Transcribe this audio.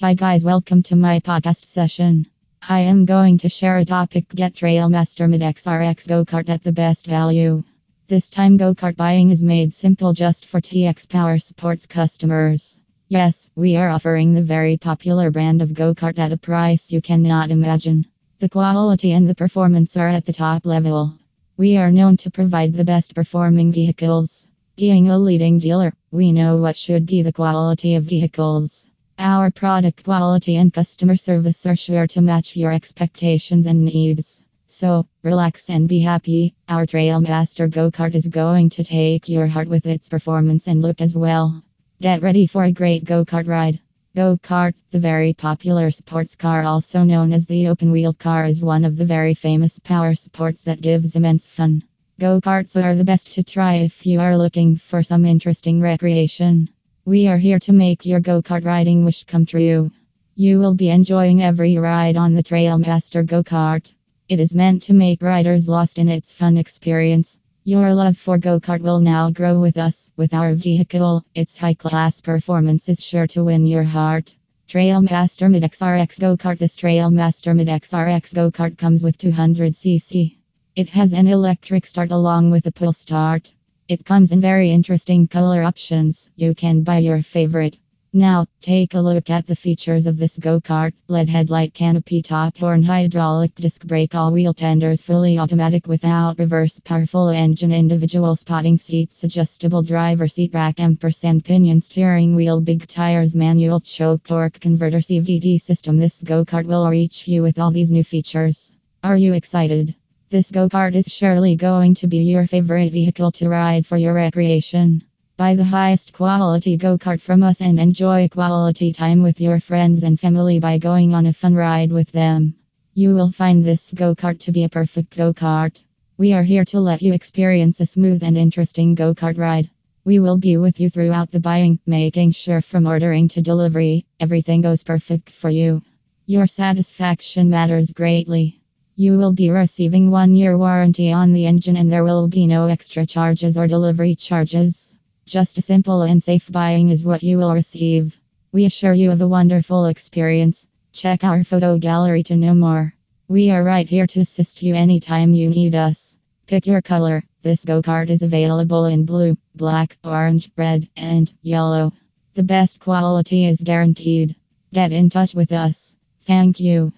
Hi, guys, welcome to my podcast session. I am going to share a topic Get Trailmaster Mid XRX Go Kart at the best value. This time, go kart buying is made simple just for TX Power Sports customers. Yes, we are offering the very popular brand of go kart at a price you cannot imagine. The quality and the performance are at the top level. We are known to provide the best performing vehicles. Being a leading dealer, we know what should be the quality of vehicles. Our product quality and customer service are sure to match your expectations and needs. So, relax and be happy. Our Trailmaster Go Kart is going to take your heart with its performance and look as well. Get ready for a great go kart ride. Go kart, the very popular sports car, also known as the open wheel car, is one of the very famous power sports that gives immense fun. Go karts are the best to try if you are looking for some interesting recreation. We are here to make your go kart riding wish come true. You will be enjoying every ride on the Trailmaster Go Kart. It is meant to make riders lost in its fun experience. Your love for go kart will now grow with us. With our vehicle, its high class performance is sure to win your heart. Trailmaster Mid XRX Go Kart This Trailmaster Mid XRX Go Kart comes with 200cc. It has an electric start along with a pull start. It comes in very interesting color options. You can buy your favorite. Now, take a look at the features of this go kart LED headlight canopy top horn hydraulic disc brake all wheel fenders fully automatic without reverse powerful engine individual spotting seats adjustable driver seat rack ampersand pinion steering wheel big tires manual choke torque converter CVT system This go kart will reach you with all these new features. Are you excited? This go kart is surely going to be your favorite vehicle to ride for your recreation. Buy the highest quality go kart from us and enjoy quality time with your friends and family by going on a fun ride with them. You will find this go kart to be a perfect go kart. We are here to let you experience a smooth and interesting go kart ride. We will be with you throughout the buying, making sure from ordering to delivery, everything goes perfect for you. Your satisfaction matters greatly. You will be receiving one year warranty on the engine and there will be no extra charges or delivery charges. Just a simple and safe buying is what you will receive. We assure you of a wonderful experience. Check our photo gallery to know more. We are right here to assist you anytime you need us. Pick your color. This go kart is available in blue, black, orange, red, and yellow. The best quality is guaranteed. Get in touch with us. Thank you.